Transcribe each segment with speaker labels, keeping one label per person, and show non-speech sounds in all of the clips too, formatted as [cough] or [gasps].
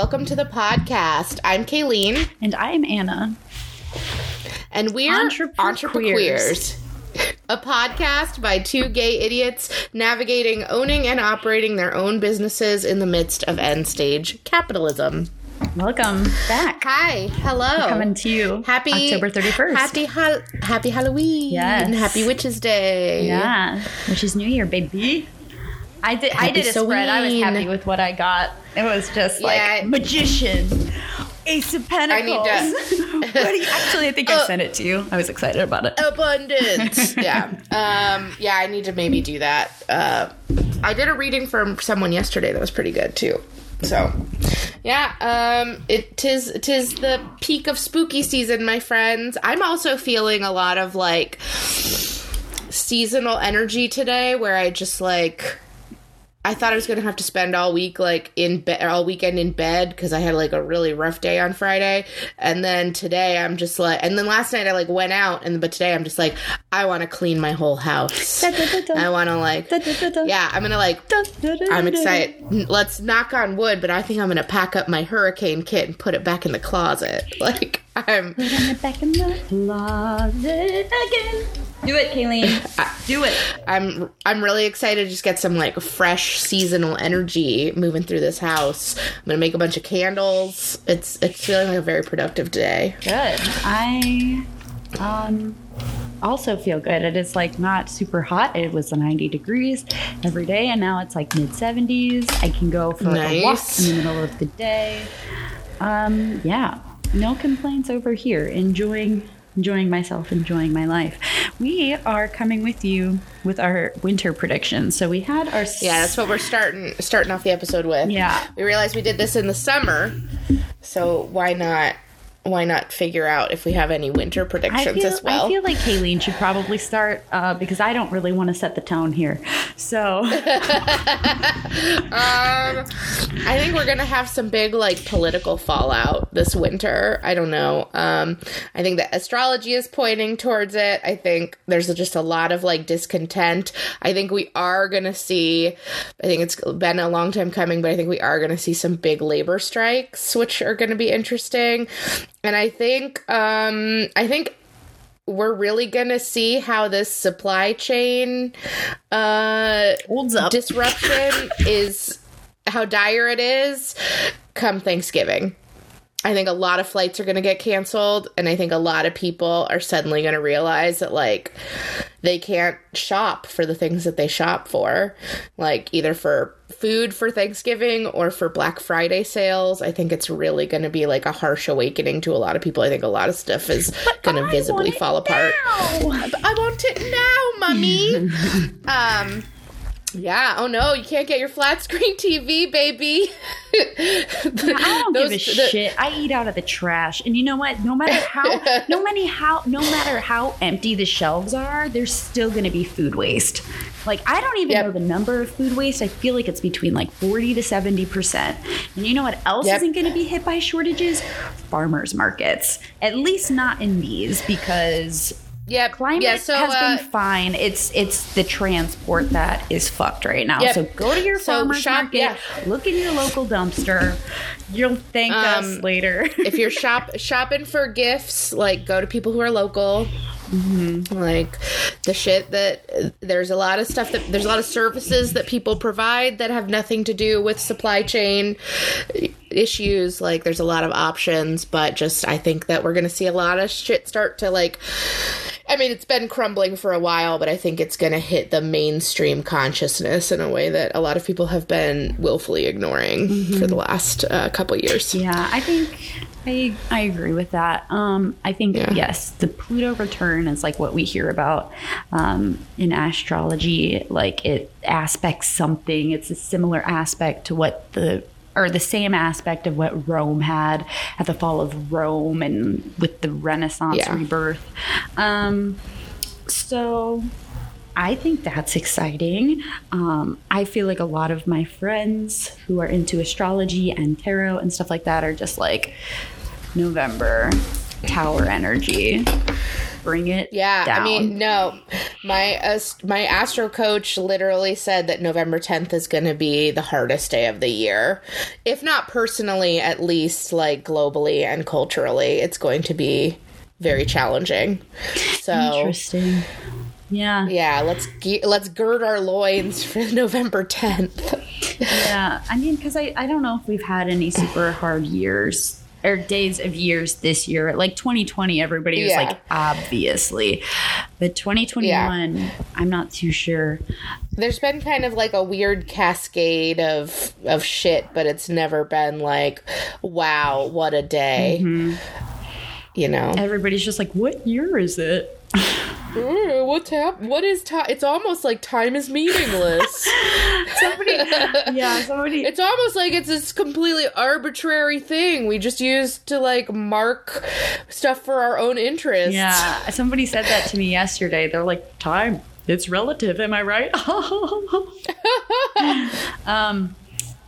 Speaker 1: welcome to the podcast. I'm Kaylene,
Speaker 2: And I'm Anna.
Speaker 1: and we're.
Speaker 2: Entreprequeers.
Speaker 1: A podcast by two gay idiots navigating, owning, and operating their own businesses in the midst of end stage capitalism.
Speaker 2: Welcome back.
Speaker 1: Hi, hello.
Speaker 2: Coming to you
Speaker 1: Happy
Speaker 2: October 31st.
Speaker 1: Happy hal- Happy Halloween.
Speaker 2: Yes.
Speaker 1: And happy Witches Day.
Speaker 2: yeah, which is New Year, baby. I did. I did a spread. I was happy with what I got. It was just like
Speaker 1: Yeah.
Speaker 2: magician, ace of pentacles.
Speaker 1: need [laughs] to-
Speaker 2: you- actually, I think I sent it to you. I was excited about it.
Speaker 1: abundance. [laughs] yeah. Um, yeah, I need to maybe do that. Uh, I did a reading from someone yesterday that was pretty good too. So, yeah, um, it tis tis the peak of spooky season, my friends. I'm also feeling a lot of like seasonal energy today, where I just like. I thought I was gonna have to spend all week like in bed, all weekend in bed because I had like a really rough day on Friday, and then today I'm just like, and then last night I like went out, and but today I'm just like, I want to clean my whole house. I want to like, yeah, I'm gonna like, I'm excited. Let's knock on wood, but I think I'm gonna pack up my hurricane kit and put it back in the closet. [laughs] Like I'm,
Speaker 2: Put it back in the closet again. Do it, Kaylene. Do it.
Speaker 1: I'm, I'm really excited to just get some like fresh seasonal energy moving through this house. I'm gonna make a bunch of candles. It's, it's feeling like a very productive day.
Speaker 2: Good. I um also feel good. It is like not super hot. It was 90 degrees every day, and now it's like mid 70s. I can go for a walk in the middle of the day. Um, yeah, no complaints over here. Enjoying enjoying myself, enjoying my life. We are coming with you with our winter predictions. So we had our
Speaker 1: Yeah, that's what we're starting starting off the episode with.
Speaker 2: Yeah.
Speaker 1: We realized we did this in the summer, so why not why not figure out if we have any winter predictions
Speaker 2: feel,
Speaker 1: as well?
Speaker 2: I feel like Kaylene should probably start uh, because I don't really want to set the tone here. So [laughs]
Speaker 1: Um, I think we're gonna have some big like political fallout this winter. I don't know. Um, I think that astrology is pointing towards it. I think there's just a lot of like discontent. I think we are gonna see. I think it's been a long time coming, but I think we are gonna see some big labor strikes, which are gonna be interesting. And I think, um, I think we're really gonna see how this supply chain uh
Speaker 2: holds up.
Speaker 1: disruption [laughs] is how dire it is come Thanksgiving. I think a lot of flights are going to get canceled, and I think a lot of people are suddenly going to realize that, like, they can't shop for the things that they shop for, like, either for food for Thanksgiving or for Black Friday sales. I think it's really going to be like a harsh awakening to a lot of people. I think a lot of stuff is [laughs] going to visibly fall apart. I want it now, mummy. [laughs] um, yeah. Oh no, you can't get your flat [laughs] screen TV, baby. [laughs]
Speaker 2: I don't give a shit. I eat out of the trash, and you know what? No matter how, no [laughs] many how, no matter how empty the shelves are, there's still going to be food waste. Like I don't even
Speaker 1: Yep.
Speaker 2: know the number of food waste. I feel like it's between like forty to seventy percent. And you know what else
Speaker 1: Yep.
Speaker 2: isn't going to be hit by shortages? Farmers markets. At least not in these because
Speaker 1: Yep.
Speaker 2: climate
Speaker 1: yeah. So
Speaker 2: has
Speaker 1: uh,
Speaker 2: been fine. It's it's the transport that is fucked right now.
Speaker 1: Yep.
Speaker 2: So go to your
Speaker 1: So
Speaker 2: farmer's
Speaker 1: shop-
Speaker 2: market,
Speaker 1: yeah.
Speaker 2: look in your local dumpster. You'll thank us
Speaker 1: Um,
Speaker 2: later. [laughs]
Speaker 1: if you're shop shopping for gifts, like go to people who are local. Like the shit that there's a lot of stuff that there's a lot of services that people provide that have nothing to do with supply chain issues. Like there's a lot of options, but just I think that we're gonna see a lot of shit start to like. I mean, it's been crumbling for a while, but I think it's going to hit the mainstream consciousness in a way that a lot of people have been willfully ignoring for the last uh, couple years.
Speaker 2: yeah, I think I I agree with that. Um, I think
Speaker 1: Yeah.
Speaker 2: yes, the Pluto return is like what we hear about um, in astrology. Like it aspects something. It's a similar aspect to what the or the same aspect of what Rome had at the fall of Rome and with the Renaissance
Speaker 1: Yeah.
Speaker 2: rebirth. Um, so I think that's exciting. Um, I feel like a lot of my friends who are into astrology and tarot and stuff like that are just like November tower energy. Bring it
Speaker 1: Yeah,
Speaker 2: down.
Speaker 1: I mean, no, My uh, ast- my astro coach literally said that November 10th is going to be the hardest day of the year. If not personally, at least like globally and culturally, it's going to be very challenging. So,
Speaker 2: Interesting. Yeah.
Speaker 1: yeah, let's ge- let's gird our loins for [laughs] November 10th.
Speaker 2: Yeah. I mean, because I, I don't know if we've had any super hard years or days of years this year. Like 2020, everybody was
Speaker 1: Yeah.
Speaker 2: like, obviously. But 2021, I'm not too sure.
Speaker 1: There's been kind of like a weird cascade of of shit, but it's never been like, wow, what a day. Mm-hmm. You know.
Speaker 2: Everybody's just like, what year is it?
Speaker 1: Ooh, what's hap- What is time? It's almost like time is meaningless. [laughs]
Speaker 2: Somebody, yeah, somebody.
Speaker 1: it's almost like it's this completely arbitrary thing we just use to like mark stuff for our own interests.
Speaker 2: Yeah, somebody said that to me yesterday. They're like, time, it's relative. Am I right? [laughs] [laughs] um,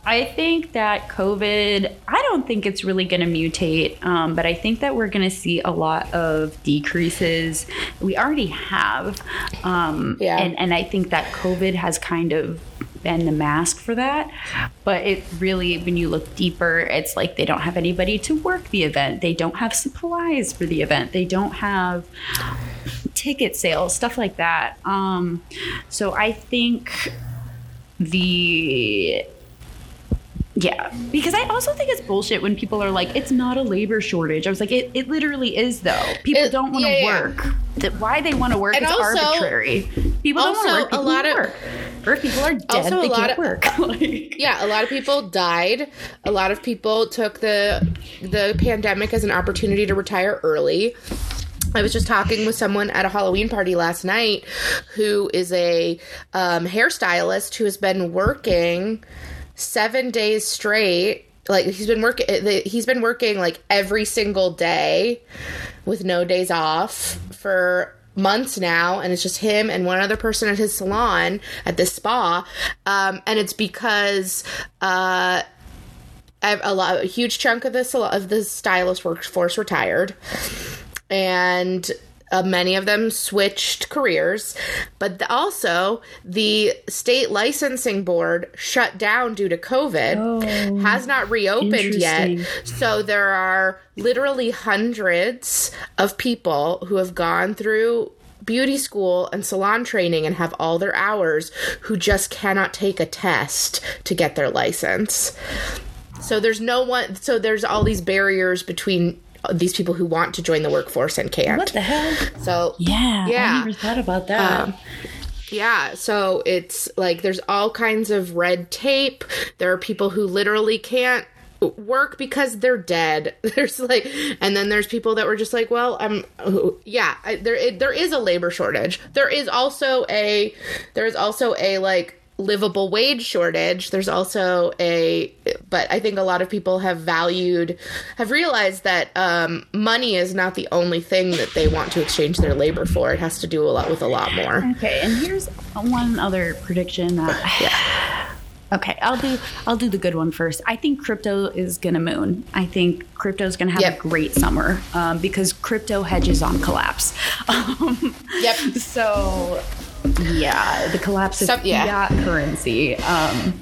Speaker 2: I think that COVID, I don't think it's really going to mutate, um, but I think that we're going to see a lot of decreases. We already have. Um,
Speaker 1: Yeah.
Speaker 2: And, and I think that COVID has kind of been the mask for that. But it really, when you look deeper, it's like they don't have anybody to work the event. They don't have supplies for the event. They don't have ticket sales, stuff like that. Um, so I think the yeah, because I also think it's bullshit when people are like, it's not a labor shortage. I was like, it, it literally is though. People
Speaker 1: It-
Speaker 2: don't want to
Speaker 1: yeah, yeah.
Speaker 2: work. That why they want to work
Speaker 1: And
Speaker 2: is
Speaker 1: also-
Speaker 2: arbitrary. People don't want to work.
Speaker 1: a
Speaker 2: People
Speaker 1: lot
Speaker 2: lot
Speaker 1: of-
Speaker 2: work. Or if people are dead,
Speaker 1: Also a
Speaker 2: they
Speaker 1: lot
Speaker 2: can't
Speaker 1: of-
Speaker 2: work. [laughs] like,
Speaker 1: Yeah, a lot of people died. A lot of people took the the pandemic as an opportunity to retire early. I was just talking with someone at a Halloween party last night who is a um, hairstylist who has been working seven days straight. Like he's been working, he's been working like every single day with no days off for months now and it's just him and one other person at his salon at this spa um, and it's because uh, a lot a huge chunk of the of the stylist workforce retired and uh, many of them switched careers but the, also the state licensing board shut down due to covid has not reopened yet so there are literally hundreds of people who have gone through beauty school and salon training and have all their hours who just cannot take a test to get their license. So there's no one so there's all these barriers between these people who want to join the workforce and can't.
Speaker 2: what the hell?
Speaker 1: So
Speaker 2: Yeah,
Speaker 1: Yeah.
Speaker 2: I never thought about that.
Speaker 1: Um, yeah, so it's like there's all kinds of red tape. There are people who literally can't work because they're dead. [laughs] There's like, and then there's people that were just like, well, I'm, yeah, I, there it, there is a labor shortage. There is also a there is also a like livable wage shortage. There's also a, but I think a lot of people have valued, have realized that um, money is not the only thing that they want to exchange their labor for. It has to do a lot with a lot more.
Speaker 2: Okay, and here's one other prediction that. Okay, I'll do I'll do the good one first. I think crypto is gonna moon. I think crypto is gonna have
Speaker 1: Yep.
Speaker 2: a great summer um, because crypto hedges on collapse. [laughs] Um,
Speaker 1: Yep.
Speaker 2: so yeah, the collapse of
Speaker 1: Some- yeah.
Speaker 2: fiat currency. Um,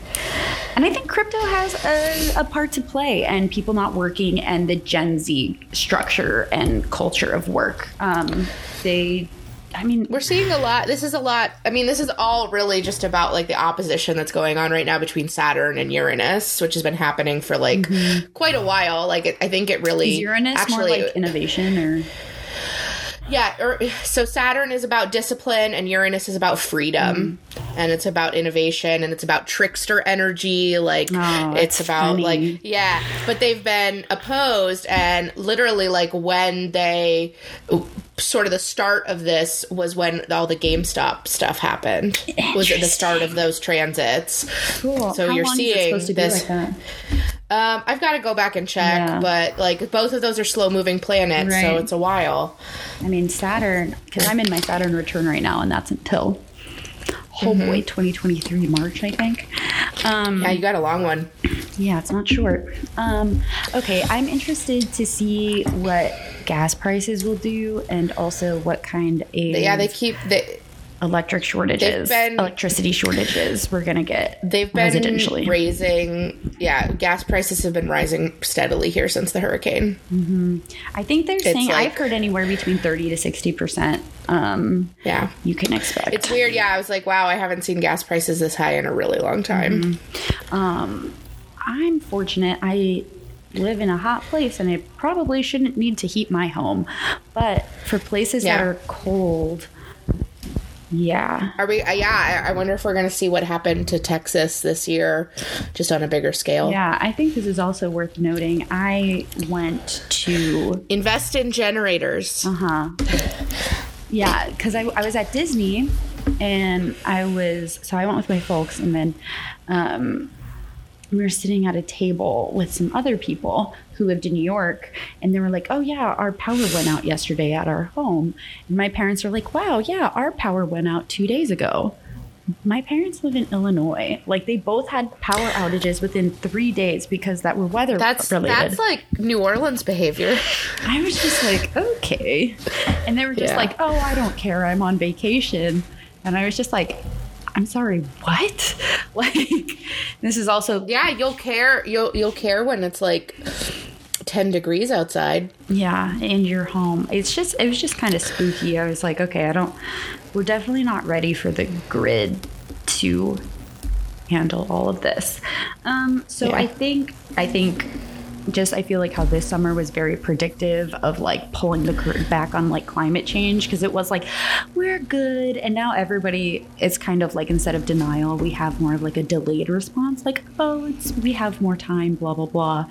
Speaker 2: and I think crypto has a, a part to play, and people not working, and the Gen Z structure and culture of work. Um, they, I mean,
Speaker 1: We're seeing a lot. This is a lot. I mean, this is all really just about like the opposition that's going on right now between Saturn and Uranus, which has been happening for like quite a while. Like, it, I think it really
Speaker 2: is Uranus
Speaker 1: actually,
Speaker 2: more like innovation or?
Speaker 1: Yeah. Or, so Saturn is about discipline, and Uranus is about freedom, mm. and it's about innovation, and it's about trickster energy. Like,
Speaker 2: Oh,
Speaker 1: it's about
Speaker 2: funny.
Speaker 1: like yeah. But they've been opposed, and literally like when they sort of the start of this was when all the GameStop stuff happened. Was at the start of those transits.
Speaker 2: Cool.
Speaker 1: So
Speaker 2: How
Speaker 1: you're
Speaker 2: long is it
Speaker 1: seeing
Speaker 2: supposed to be
Speaker 1: this.
Speaker 2: like?
Speaker 1: Um, I've got to go back and check,
Speaker 2: Yeah.
Speaker 1: but like both of those are slow moving planets, so it's a while.
Speaker 2: I mean, Saturn, because I'm in my Saturn return right now, and that's until oh boy, 2023 March, I think. Um,
Speaker 1: Yeah, you got a long one.
Speaker 2: yeah, it's not short. Um, okay, I'm interested to see what gas prices will do, and also what kind of
Speaker 1: Yeah, they keep they
Speaker 2: electric shortages,
Speaker 1: been-
Speaker 2: electricity shortages we're gonna get
Speaker 1: They've been
Speaker 2: residentially.
Speaker 1: raising, yeah, gas prices have been rising steadily here since the hurricane. Mm-hmm.
Speaker 2: I think they're saying
Speaker 1: like-
Speaker 2: I've heard anywhere between thirty to sixty percent. Um,
Speaker 1: Yeah.
Speaker 2: you can expect.
Speaker 1: It's weird. Yeah, I was like, wow, I haven't seen gas prices this high in a really long time. Mm-hmm.
Speaker 2: Um, I'm fortunate. I live in a hot place and I probably shouldn't need to heat my home. But for places that are cold, yeah.
Speaker 1: Are we? Uh, yeah, I, I wonder if we're going to see what happened to Texas this year, just on a bigger scale.
Speaker 2: Yeah, I think this is also worth noting. I went to
Speaker 1: Invest in generators.
Speaker 2: Uh-huh. Yeah, because I, I was at Disney and I was, so I went with my folks and then um, we were sitting at a table with some other people who lived in New York and they were like, oh yeah, our power went out yesterday at our home. And my parents were like, wow, yeah, our power went out two days ago. My parents live in Illinois. Like they both had power outages within three days because that were weather
Speaker 1: That's
Speaker 2: related.
Speaker 1: that's like New Orleans behavior.
Speaker 2: I was just like, okay. And they were just
Speaker 1: Yeah.
Speaker 2: like, oh, I don't care. I'm on vacation. And I was just like, I'm sorry, what? [laughs] Like, this is also,
Speaker 1: Yeah, you'll care. You'll you'll care when it's like ten degrees outside.
Speaker 2: yeah, in your home. It's just, it was just kind of spooky. I was like, okay, I don't, we're definitely not ready for the grid to handle all of this. Um, so
Speaker 1: Yeah.
Speaker 2: I think, I think, just I feel like how this summer was very predictive of like pulling the curtain back on like climate change because it was like we're good. And now everybody is kind of like instead of denial we have more of like a delayed response like oh it's we have more time blah blah blah.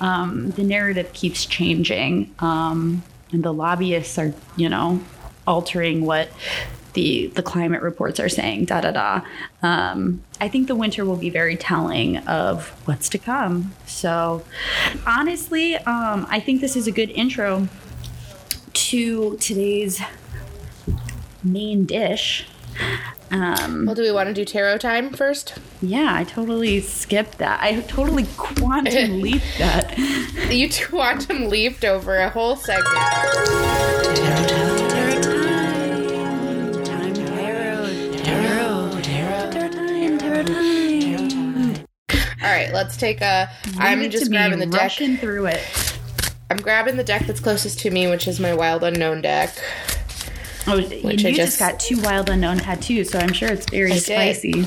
Speaker 2: Um, the narrative keeps changing um, and the lobbyists are you know altering what the the climate reports are saying da da da. Um, i think the winter will be very telling of what's to come. So honestly um, i think this is a good intro to today's main dish. Um,
Speaker 1: Well, do we want to do tarot time first?
Speaker 2: yeah i totally skipped that. I totally quantum [laughs] leaped that.
Speaker 1: You quantum leaped over a whole segment. All right, let's take a. I'm
Speaker 2: it
Speaker 1: just grabbing the deck.
Speaker 2: rushing through it
Speaker 1: I'm grabbing the deck that's closest to me, which is my Wild Unknown deck.
Speaker 2: Oh,
Speaker 1: Which I just-
Speaker 2: just, got two wild unknown tattoos, so I'm sure it's very spicy.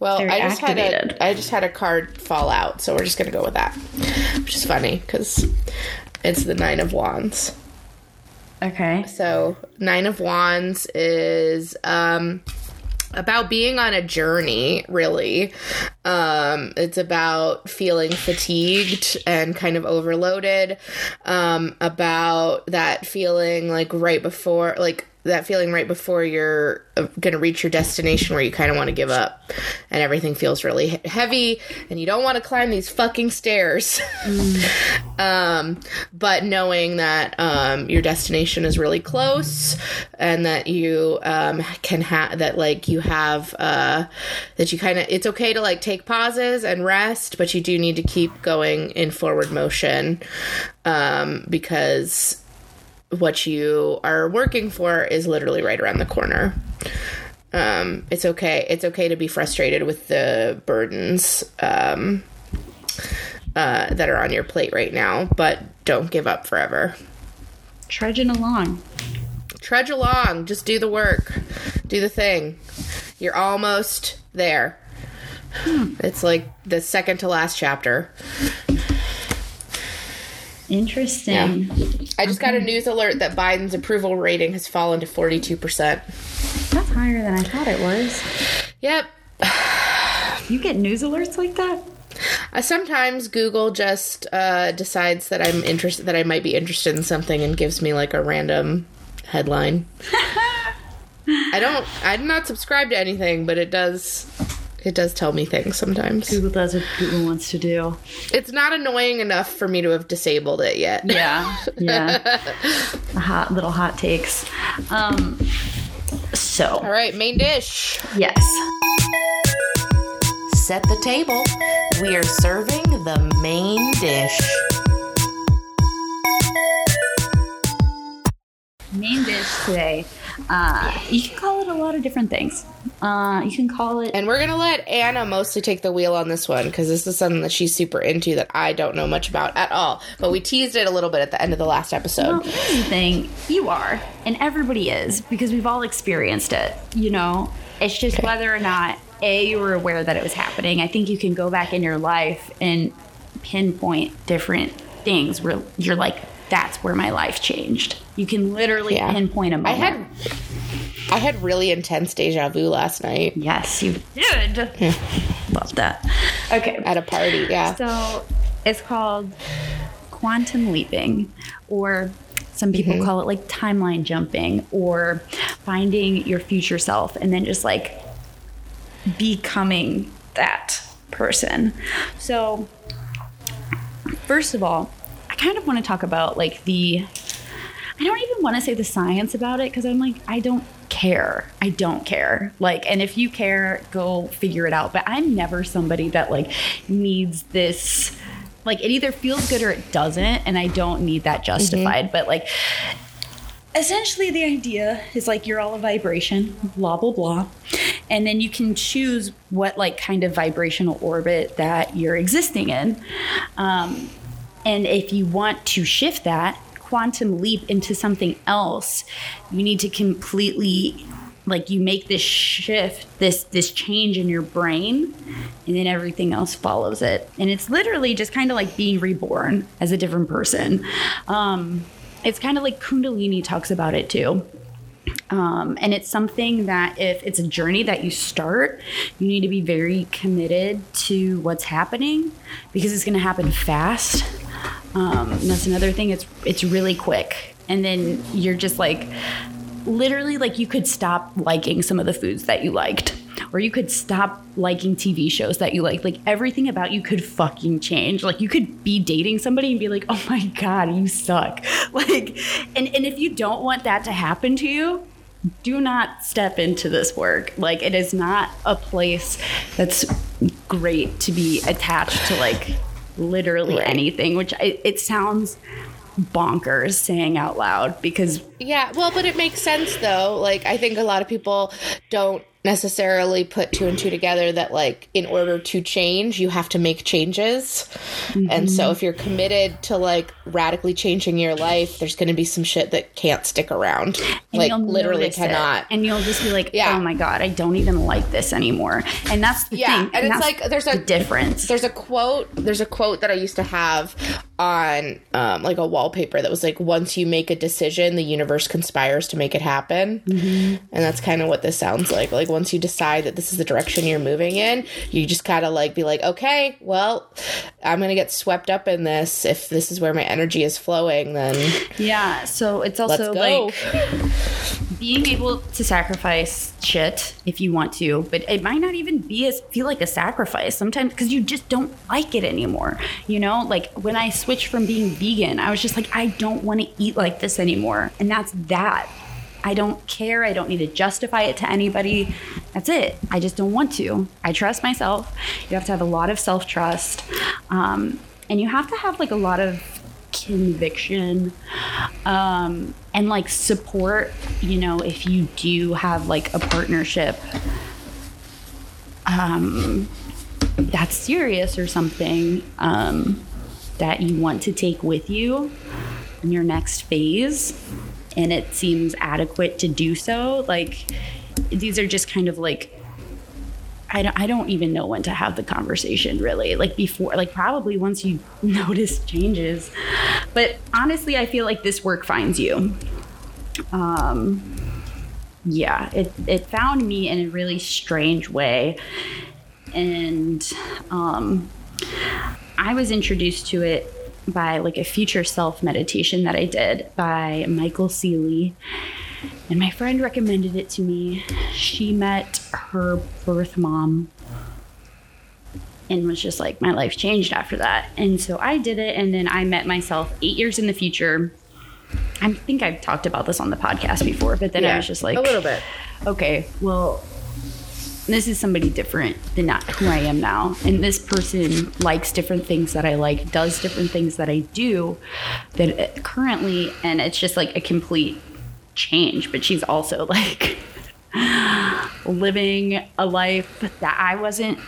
Speaker 1: Well,
Speaker 2: Very
Speaker 1: I just had a I just had a card fall out, so we're just gonna go with that, which is funny because it's the Nine of Wands.
Speaker 2: Okay.
Speaker 1: So Nine of Wands is um about being on a journey, really. Um, it's about feeling fatigued and kind of overloaded. Um, about that feeling like right before, like that feeling right before you're uh, going to reach your destination where you kind of want to give up and everything feels really heavy and you don't want to climb these fucking stairs. [laughs] um, but knowing that um, your destination is really close and that you um, can have that like you have uh, that you kind of it's okay to like take pauses and rest but you do need to keep going in forward motion um, because what you are working for is literally right around the corner um, it's okay it's okay to be frustrated with the burdens um, uh, that are on your plate right now, but don't give up forever.
Speaker 2: Trudging along.
Speaker 1: Trudge along, just do the work, do the thing. You're almost there. It's like the second to last chapter.
Speaker 2: Interesting.
Speaker 1: I just got a news alert that Biden's approval rating has fallen to 42%.
Speaker 2: That's higher than I thought it was.
Speaker 1: Yep. [sighs]
Speaker 2: You get news alerts like that?
Speaker 1: Uh, sometimes Google just uh, decides that I'm interested, that I might be interested in something, and gives me like a random headline. [laughs] I don't. I'm not subscribed to anything, but it does. It does tell me things sometimes.
Speaker 2: Google does what Google wants to do.
Speaker 1: It's not annoying enough for me to have disabled it yet.
Speaker 2: Yeah. [laughs] Yeah. hot little hot takes. Um so
Speaker 1: All right, main dish.
Speaker 2: yes.
Speaker 1: Set the table. We are serving the main dish.
Speaker 2: main dish today. Uh, you can call it a lot of different things. Uh, you can call it.
Speaker 1: And we're gonna let Anna mostly take the wheel on this one because this is something that she's super into that I don't know much about at all. But we teased it a little bit at the end of the last episode.
Speaker 2: Well, here's the thing you are, and everybody is, because we've all experienced it. You know, it's just whether or not a you were aware that it was happening. I think you can go back in your life and pinpoint different things where you're like, that's where my life changed. You can literally
Speaker 1: Yeah.
Speaker 2: pinpoint a moment.
Speaker 1: I had I had really intense deja vu last night
Speaker 2: yes, you did. [laughs] Love that. Okay,
Speaker 1: at a party. Yeah.
Speaker 2: So it's called quantum leaping, or some people mm-hmm. call it like timeline jumping, or finding your future self and then just like becoming that person. So, first of all, kind of want to talk about like the I don't even want to say the science about it because I'm like, I don't care. I don't care. Like, and if you care, go figure it out. But I'm never somebody that like needs this. Like, it either feels good or it doesn't, and I don't need that justified. But like, essentially, the idea is like you're all a vibration, blah blah blah, and then you can choose what like kind of vibrational orbit that you're existing in. Um, and if you want to shift that quantum leap into something else, you need to completely like you make this shift, this this change in your brain, and then everything else follows it. And it's literally just kind of like being reborn as a different person. Um, it's kind of like Kundalini talks about it too. Um, and it's something that if it's a journey that you start, you need to be very committed to what's happening because it's going to happen fast. Um, that's another thing. It's it's really quick, and then you're just like, literally, like you could stop liking some of the foods that you liked, or you could stop liking TV shows that you like. Like everything about you could fucking change. Like you could be dating somebody and be like, oh my god, you suck. [laughs] Like, and and if you don't want that to happen to you, do not step into this work. Like it is not a place that's great to be attached to like literally
Speaker 1: Right.
Speaker 2: anything, which I, it sounds bonkers saying out loud because
Speaker 1: Yeah, well, but it makes sense though. Like, I think a lot of people don't necessarily put two and two together that, like, in order to change, you have to make changes. And so, if you're committed to, like, radically changing your life, there's going to be some shit that can't stick around.
Speaker 2: and
Speaker 1: like, literally
Speaker 2: notice it.
Speaker 1: cannot.
Speaker 2: and you'll just be like,
Speaker 1: Yeah.
Speaker 2: oh my god, I don't even like this anymore. And that's the
Speaker 1: Yeah,
Speaker 2: thing.
Speaker 1: and it's like there's a
Speaker 2: the difference.
Speaker 1: There's a quote. There's a quote that I used to have on um, like a wallpaper that was like, "Once you make a decision, the universe conspires to make it happen."
Speaker 2: Mm-hmm.
Speaker 1: And that's kind of what this sounds like. Like once you decide that this is the direction you're moving in, you just gotta like be like, "Okay, well, I'm gonna get swept up in this. If this is where my energy is flowing, then
Speaker 2: Yeah, so it's also like being able to sacrifice shit if you want to, but it might not even be as feel like a sacrifice sometimes because you just don't like it anymore. You know, like when I switched from being vegan, I was just like, I don't want to eat like this anymore, and that's that. I don't care. I don't need to justify it to anybody. That's it. I just don't want to. I trust myself. You have to have a lot of self trust. Um, and you have to have like a lot of conviction um, and like support, you know, if you do have like a partnership um, that's serious or something um, that you want to take with you in your next phase and it seems adequate to do so like these are just kind of like I don't, I don't even know when to have the conversation really like before like probably once you [laughs] notice changes. But honestly i feel like this work finds you. Um yeah it it found me in a really strange way. And um i was introduced to it by like a future self meditation that i did by michael sealey. And my friend recommended it to me. She met her birth mom and was just like my life changed after that. And so i did it and then i met myself eight years in the future. I think i've talked about this on the podcast before but then i was just like
Speaker 1: a little bit.
Speaker 2: okay, well, this is somebody different than not who I am now. And this person likes different things that I like, does different things that I do that uh, currently, and it's just like a complete change, but she's also [laughs] like living a life that I wasn't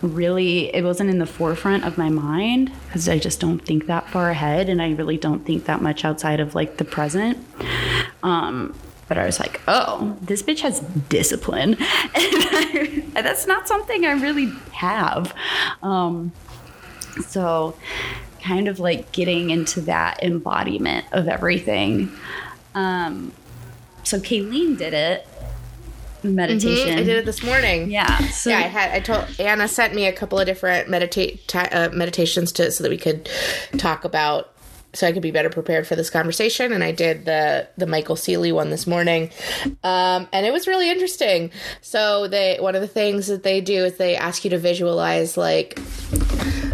Speaker 2: really it wasn't in the forefront of my mind because I just don't think that far ahead and I really don't think that much outside of like the present. Um, but I was like, oh, this bitch has discipline. [laughs] and that's not something I really have. Um, so, kind of like getting into that embodiment of everything. Um, so, Kaylene did it meditation.
Speaker 1: Mhm, I did it this morning.
Speaker 2: Yeah. So
Speaker 1: yeah, I had. I told Anna sent me a couple of different meditate uh, meditations to so that we could talk about, so I could be better prepared for this conversation. And I did the the Michael Sealey one this morning, um, and it was really interesting. So they one of the things that they do is they ask you to visualize like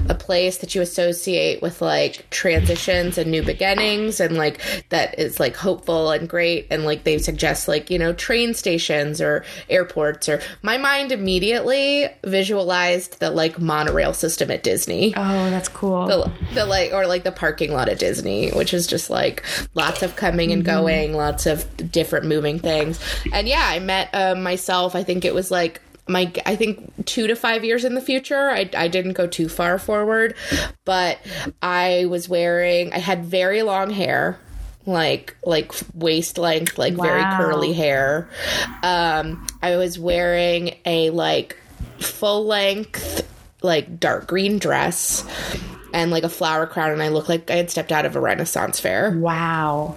Speaker 1: a place that you associate with like transitions and new beginnings and like that is like hopeful and great and like they suggest like you know train stations or airports or my mind immediately visualized the like monorail system at Disney
Speaker 2: Oh, that's cool.
Speaker 1: the, the like or like the parking lot at Disney, which is just like lots of coming and going, lots of different moving things. And yeah, I met uh, myself. I think it was like my I think two to five years in the future. I I didn't go too far forward, but I was wearing. I had very long hair. Like like waist length, like very curly hair. Um, I was wearing a like full length like dark green dress and like a flower crown and I looked like I had stepped out of a renaissance fair.
Speaker 2: wow.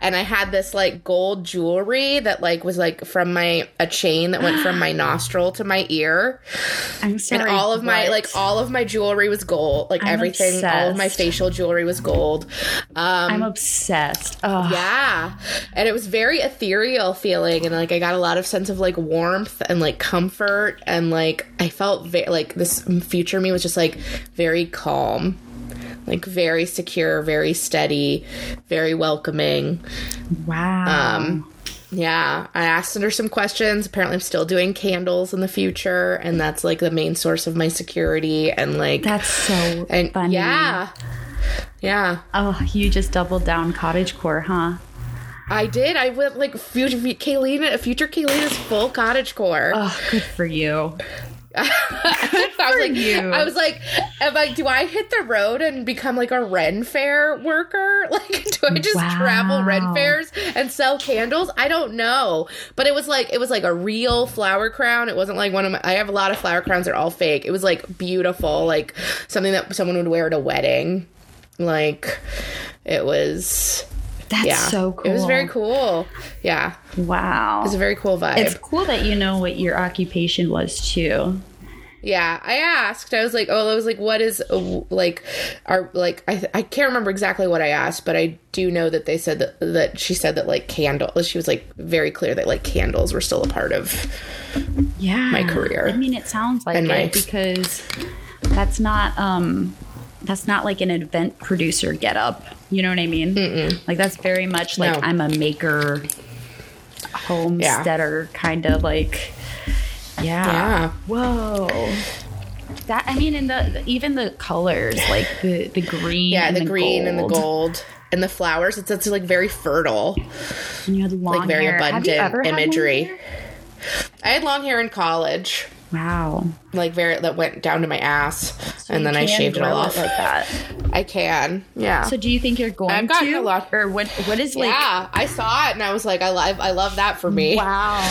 Speaker 1: And I had this like gold jewelry that like was like from my a chain that went from my [gasps] nostril to my ear.
Speaker 2: I'm sorry.
Speaker 1: And all of my like all of my jewelry was gold. Like
Speaker 2: I'm
Speaker 1: everything all of my facial jewelry was gold. Um
Speaker 2: I'm obsessed. Oh,
Speaker 1: yeah. And it was very ethereal feeling and like I got a lot of sense of like warmth and like comfort and like I felt ve- like this future me was just like very calm. Like very secure, very steady, very welcoming.
Speaker 2: wow.
Speaker 1: Um yeah, I asked her some questions. Apparently I'm still doing candles in the future and that's like the main source of my security and like
Speaker 2: that's so
Speaker 1: and
Speaker 2: funny.
Speaker 1: yeah. Yeah.
Speaker 2: Oh, you just doubled down cottage core, huh?
Speaker 1: I did. I went like future Kaylene. Future Kaylene is full cottage core.
Speaker 2: Oh, good for you. [laughs]
Speaker 1: I was like,
Speaker 2: you.
Speaker 1: I was like, am I, do I hit the road and become like a Ren Fair worker? [laughs] Like, do I just travel Ren fairs and sell candles? I don't know. But it was like, it was like a real flower crown. It wasn't like one of my. I have a lot of flower crowns. They're all fake. It was like beautiful, like something that someone would wear at a wedding. Like, it was.
Speaker 2: That's
Speaker 1: Yeah,
Speaker 2: so cool.
Speaker 1: It was very cool. Yeah,
Speaker 2: Wow.
Speaker 1: it was a very cool vibe.
Speaker 2: it's cool that you know what your occupation was too.
Speaker 1: Yeah, I asked. I was like, "Oh, I was like, what is uh, like, are like I I can't remember exactly what I asked, but I do know that they said that that she said that like candle. She was like very clear that like candles were still a part of.
Speaker 2: Yeah.
Speaker 1: My career.
Speaker 2: I mean, it sounds like
Speaker 1: And my-
Speaker 2: because that's not um that's not like an event producer get up. You know what I mean? Like that's very much like
Speaker 1: No.
Speaker 2: I'm a maker homesteader kind of like yeah.
Speaker 1: Yeah.
Speaker 2: Whoa. That I mean, in the even the colors, [laughs] like the the green,
Speaker 1: Yeah,
Speaker 2: and
Speaker 1: the, green and the gold and the flowers. It's it's like very fertile,
Speaker 2: and you had long
Speaker 1: like very
Speaker 2: hair.
Speaker 1: Abundant
Speaker 2: ever had long
Speaker 1: imagery. I had long hair in college,
Speaker 2: Wow,
Speaker 1: like very that went down to my ass, and then I shaved it all
Speaker 2: grow
Speaker 1: off.
Speaker 2: like that.
Speaker 1: I can, yeah.
Speaker 2: So, do you think you're going
Speaker 1: I've gotten
Speaker 2: to,
Speaker 1: a lot-
Speaker 2: or what? What is like?
Speaker 1: yeah, I saw it and I was like, I love, I love that for me.
Speaker 2: Wow.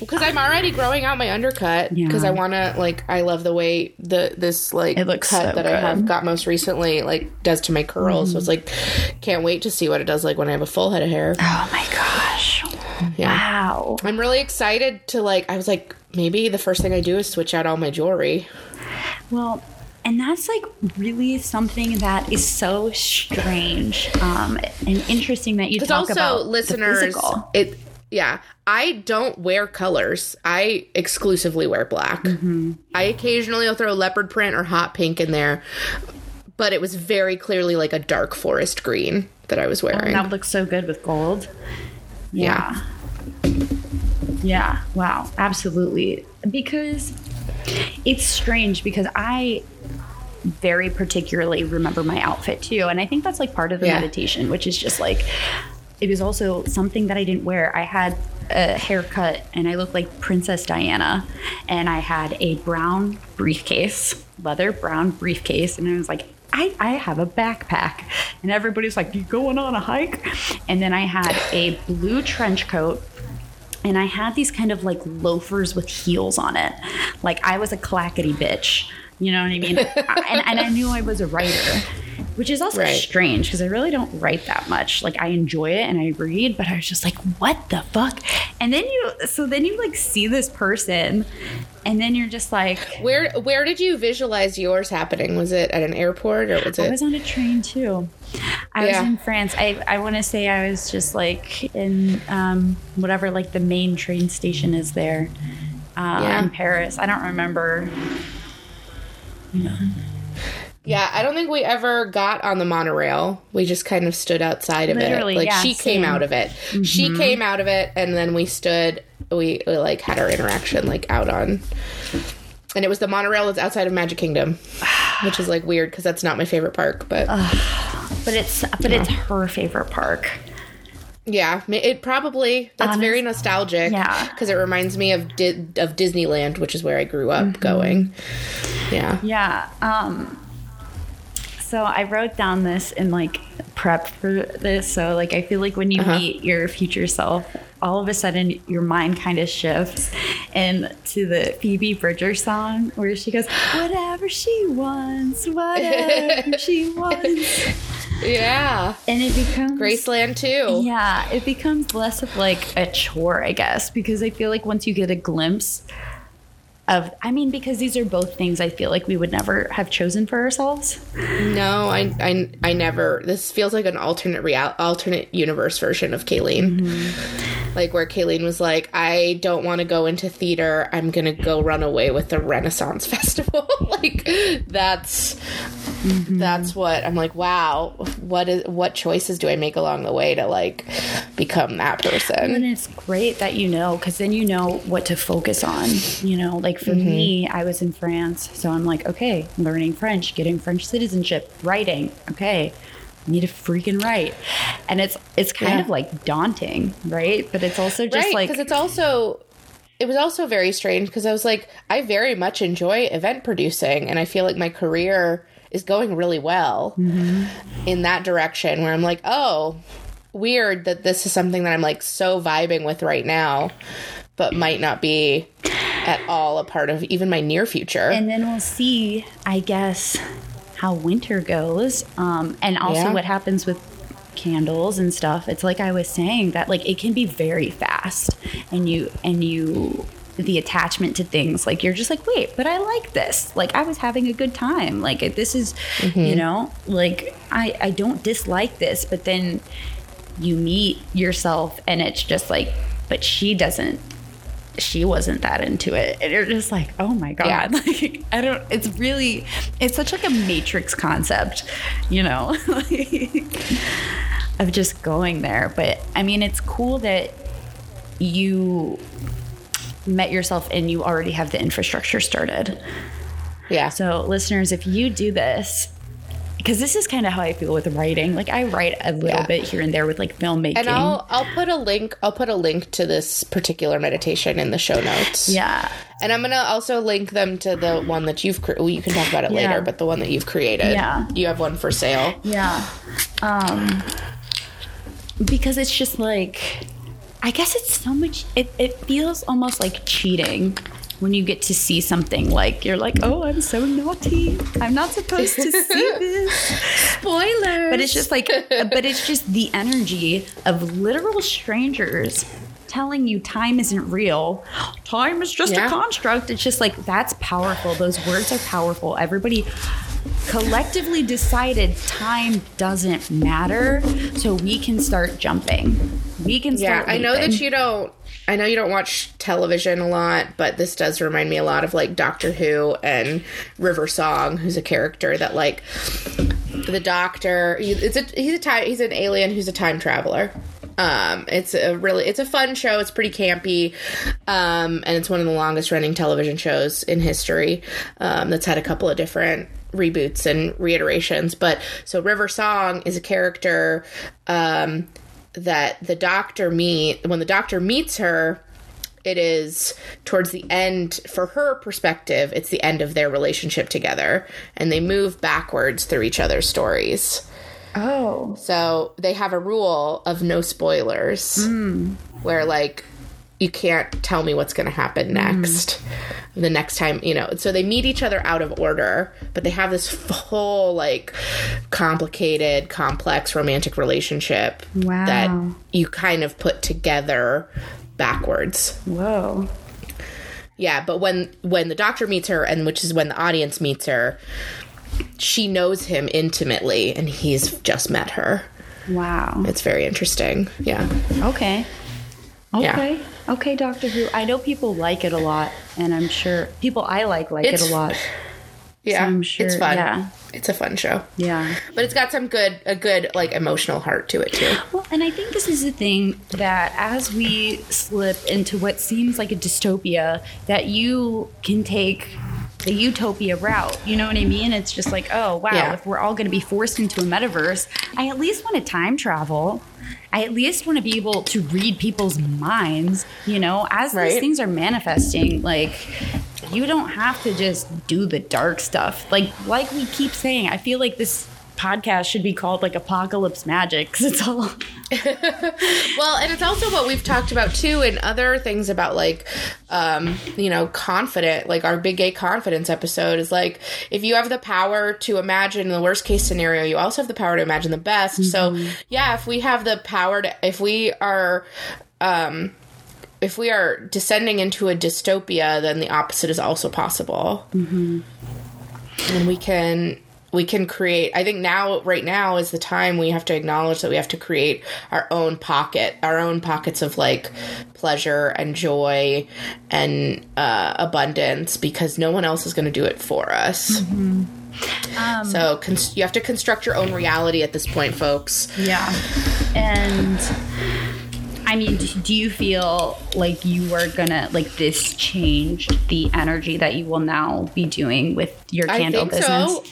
Speaker 1: because I'm already growing out my undercut
Speaker 2: Yeah.
Speaker 1: because I want to like I love the way the this like
Speaker 2: It looks
Speaker 1: cut
Speaker 2: so
Speaker 1: that I have got most recently like does to my curls. So mm. it's like can't wait to see what it does like when I have a full head of hair.
Speaker 2: Oh my gosh.
Speaker 1: Yeah.
Speaker 2: Wow.
Speaker 1: I'm really excited to like I was like maybe the first thing I do is switch out all my jewelry.
Speaker 2: Well, and that's like really something that is so strange um, and interesting that you talk
Speaker 1: also
Speaker 2: about
Speaker 1: listeners it yeah, I don't wear colors. I exclusively wear black.
Speaker 2: Mm-hmm.
Speaker 1: I occasionally will throw leopard print or hot pink in there. But it was very clearly like a dark forest green that I was wearing.
Speaker 2: That looks so good with gold. Yeah. Yeah. Wow. Absolutely. Because it's strange because I very particularly remember my outfit too. And I think that's like part of the
Speaker 1: Yeah.
Speaker 2: meditation, which is just like it was also something that I didn't wear. I had a haircut and I looked like Princess Diana, and I had a brown briefcase, leather brown briefcase, and I was like, I, I have a backpack. And everybody's like, You going on a hike? And then I had a blue trench coat. And I had these kind of like loafers with heels on it. Like I was a clackety bitch. You know what I mean? [laughs] and, and I knew I was a writer which is also
Speaker 1: Right.
Speaker 2: strange because I really don't write that much. Like I enjoy it and I read, but I was just like, what the fuck? And then you, so then you like see this person, and then you're just like,
Speaker 1: Where where did you visualize yours happening? Was it at an airport or was it I
Speaker 2: was on a train too. I
Speaker 1: Yeah.
Speaker 2: was in France. I, I want to say I was just like in um, whatever like the main train station is there uh,
Speaker 1: Yeah.
Speaker 2: in Paris. I don't remember.
Speaker 1: Yeah, I don't think we ever got on the monorail. We just kind of stood outside of
Speaker 2: Literally,
Speaker 1: it. Like
Speaker 2: yeah,
Speaker 1: she came
Speaker 2: same. Mm-hmm.
Speaker 1: out of it. She came out of it, and then we stood. We, we like had our interaction like out on, and it was the monorail that's outside of Magic Kingdom, which is like weird because that's not my favorite park. But
Speaker 2: But it's but it's her favorite park.
Speaker 1: yeah, it probably that's very nostalgic.
Speaker 2: Yeah.
Speaker 1: because it reminds me of Di- of Disneyland, which is where I grew up
Speaker 2: Mm-hmm.
Speaker 1: going. Yeah.
Speaker 2: Yeah. Um so I wrote down this in like prep for this. So like I feel like when you meet your future self, all of a sudden your mind kind of shifts and to the Phoebe Bridger song where she goes, Whatever she wants, whatever she wants. [laughs]
Speaker 1: Yeah.
Speaker 2: And it becomes
Speaker 1: Graceland too.
Speaker 2: yeah, it becomes less of like a chore, I guess, because I feel like once you get a glimpse of, I mean, because these are both things I feel like we would never have chosen for ourselves.
Speaker 1: No, I, I, I never. This feels like an alternate real, alternate universe version of Kaylene. Mm-hmm. Like where Kaylene was like, "I don't want to go into theater. I'm gonna go run away with the Renaissance [laughs] Festival." [laughs] like that's mm-hmm. that's what I'm like. Wow, what is what choices do I make along the way to like become that person?
Speaker 2: And it's great that you know, because then you know what to focus on. You know, like for mm-hmm. me, I was in France, so I'm like, okay, learning French, getting French citizenship, writing. Okay, need to freaking write, and it's it's kind
Speaker 1: Yeah.
Speaker 2: of like daunting, right? But it's also just
Speaker 1: right
Speaker 2: like
Speaker 1: because it's also it was also very strange because i was like i very much enjoy event producing and i feel like my career is going really well mm-hmm. in that direction where i'm like oh weird that this is something that i'm like so vibing with right now but might not be at all a part of even my near future
Speaker 2: and then we'll see, I guess, how winter goes, um, and also
Speaker 1: Yeah.
Speaker 2: what happens with candles and stuff. It's like I was saying that like it can be very fast, and you and you the attachment to things like you're just like wait but i like this like i was having a good time like this is you know like i i don't dislike this but then you meet yourself and it's just like but she doesn't she wasn't that into it. And you're just like oh my god.
Speaker 1: Yeah. [laughs]
Speaker 2: like i don't it's really it's such like a matrix concept you know? [laughs] Of just going there. But i mean it's cool that you met yourself and you already have the infrastructure started.
Speaker 1: Yeah.
Speaker 2: So listeners if you do this because this is kind of how I feel with writing. Like I write a little
Speaker 1: Yeah.
Speaker 2: bit here and there with like filmmaking.
Speaker 1: and I'll I'll put a link I'll put a link to this particular meditation in the show notes.
Speaker 2: yeah,
Speaker 1: And I'm gonna also link them to the one that you've. Cre- well, you can talk about it
Speaker 2: Yeah.
Speaker 1: later, but the one that you've created.
Speaker 2: Yeah.
Speaker 1: You have one for sale.
Speaker 2: yeah. Um, because it's just like, I guess it's so much. It it feels almost like cheating when you get to see something like you're like, oh, I'm so naughty. I'm not supposed to see [laughs] this.
Speaker 1: Spoiler.
Speaker 2: But it's just like, [laughs] but it's just the energy of literal strangers telling you time isn't real. Time is just
Speaker 1: Yeah.
Speaker 2: a construct. It's just like, that's powerful. Those words are powerful. Everybody collectively decided time doesn't matter. So we can start jumping. We can start.
Speaker 1: Yeah,
Speaker 2: start.
Speaker 1: I know that you don't. I know you don't watch television a lot, but this does remind me a lot of like Doctor Who and River Song, who's a character that like the Doctor. he- It's a he's a time he's an alien who's a time traveler. Um, it's a really it's a fun show. It's pretty campy, um, and it's one of the longest running television shows in history. Um, that's had a couple of different reboots and reiterations. But so River Song is a character. Um, that the doctor meet when the doctor meets her it is towards the end for her perspective it's the end of their relationship together and they move backwards through each other's stories
Speaker 2: Oh.
Speaker 1: so they have a rule of no spoilers hmm. where like you can't tell me what's going to happen mm-hmm. next the next time you know so they meet each other out of order but they have this whole like complicated complex romantic relationship
Speaker 2: Wow.
Speaker 1: that you kind of put together backwards
Speaker 2: Whoa.
Speaker 1: yeah but when when the doctor meets her and which is when the audience meets her she knows him intimately and he's just met her
Speaker 2: Wow.
Speaker 1: it's very interesting. Yeah.
Speaker 2: Okay.
Speaker 1: Yeah.
Speaker 2: Okay. Doctor Who. I know people like it a lot, and I'm sure people I like like
Speaker 1: It's-
Speaker 2: it a lot.
Speaker 1: Yeah.
Speaker 2: I'm sure-
Speaker 1: It's fun.
Speaker 2: yeah.
Speaker 1: It's a fun show.
Speaker 2: Yeah.
Speaker 1: But it's got some good a good like emotional heart to it too.
Speaker 2: Well, and I think this is the thing that as we slip into what seems like a dystopia, that you can take the utopia route. You know what I mean? It's just like, oh, wow,
Speaker 1: Yeah.
Speaker 2: if we're all going to be forced into a metaverse, I at least want to time travel. I at least want to be able to read people's minds, you know, as
Speaker 1: Right.
Speaker 2: these things are manifesting, like you don't have to just do the dark stuff. Like like we keep saying, I feel like this podcast should be called like apocalypse magic cuz it's all [laughs] [laughs]
Speaker 1: Well, and it's also what we've talked about too and other things about like um, you know, confident, like our big gay confidence episode is like if you have the power to imagine the worst case scenario, you also have the power to imagine the best. So, yeah, if we have the power to if we are um if we are descending into a dystopia, then the opposite is also possible. Mm-hmm. And we can we can create. I think now, right now, is the time we have to acknowledge that we have to create our own pocket, our own pockets of like pleasure and joy and uh, abundance, because no one else is going to do it for us. so cons- you have to construct your own reality at this point, folks.
Speaker 2: Yeah. And I mean, do you feel like you were gonna like this changed the energy that you will now be doing with your candle
Speaker 1: I think
Speaker 2: business?
Speaker 1: so.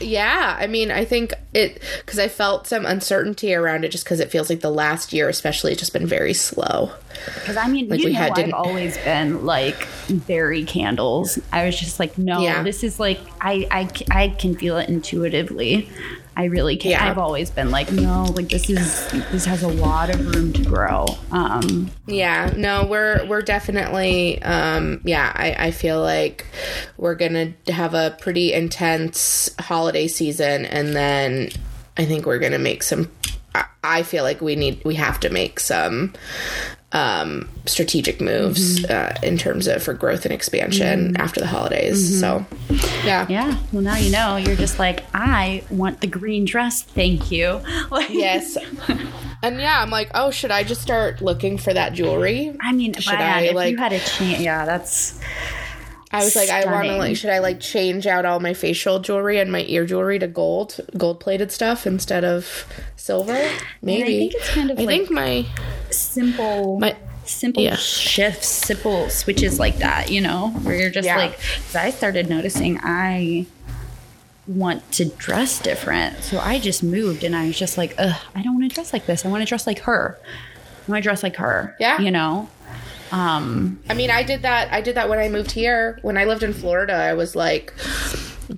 Speaker 1: Yeah, I mean, I think it because I felt some uncertainty around it, just because it feels like the last year, especially, has just been very slow.
Speaker 2: Because I mean,
Speaker 1: Like
Speaker 2: you
Speaker 1: we
Speaker 2: know,
Speaker 1: had-
Speaker 2: I've always been like very candles. I was just like, no,
Speaker 1: Yeah.
Speaker 2: this is like I, I I can feel it intuitively. I really can.
Speaker 1: Yeah.
Speaker 2: I've always been like, no, like this is this has a lot of room to grow. Um,
Speaker 1: Yeah, no, we're we're definitely um yeah, I, I feel like we're gonna have a pretty intense holiday season and then I think we're gonna make some I feel like we need we have to make some um strategic moves uh, in terms of for growth and expansion after the holidays. So yeah.
Speaker 2: yeah. Well, now you know. You're just like, I want the green dress. Thank you. [laughs] Like,
Speaker 1: Yes. [laughs] And yeah, I'm like, oh, should I just start looking for that jewelry?
Speaker 2: I mean,
Speaker 1: Should
Speaker 2: man,
Speaker 1: I,
Speaker 2: if
Speaker 1: like-
Speaker 2: you had a chance, yeah, that's
Speaker 1: I was like, I want to like, should I like change out all my facial jewelry and my ear jewelry to gold, gold plated stuff instead of silver? Maybe.
Speaker 2: I think it's kind of
Speaker 1: I
Speaker 2: like-
Speaker 1: think my
Speaker 2: simple.
Speaker 1: my
Speaker 2: simple
Speaker 1: Yeah.
Speaker 2: shifts, simple switches like that, you know, where you're just
Speaker 1: Yeah.
Speaker 2: like, 'cause I started noticing I want to dress different. So I just moved and I was just like, Ugh, I don't want to dress like this. I want to dress like her. I want to dress like her.
Speaker 1: Yeah.
Speaker 2: You know? Um,
Speaker 1: I mean, I did that. I did that when I moved here. When I lived in Florida, I was like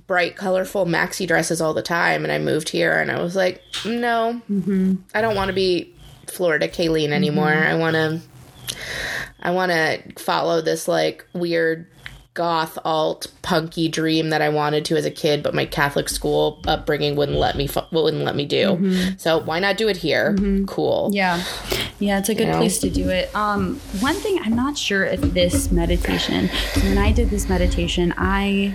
Speaker 1: bright, colorful maxi dresses all the time, and I moved here, and I was like, no, mm-hmm. I don't want to be Florida Kaylene anymore. Mm-hmm. I want to. I want to follow this like weird goth alt punky dream that I wanted to as a kid, but my Catholic school upbringing wouldn't let me fo- wouldn't let me do. Mm-hmm. So why not do it here? Cool.
Speaker 2: yeah. Yeah, it's a good
Speaker 1: know?
Speaker 2: place to do it. Um, one thing I'm not sure if this meditation, so when I did this meditation, I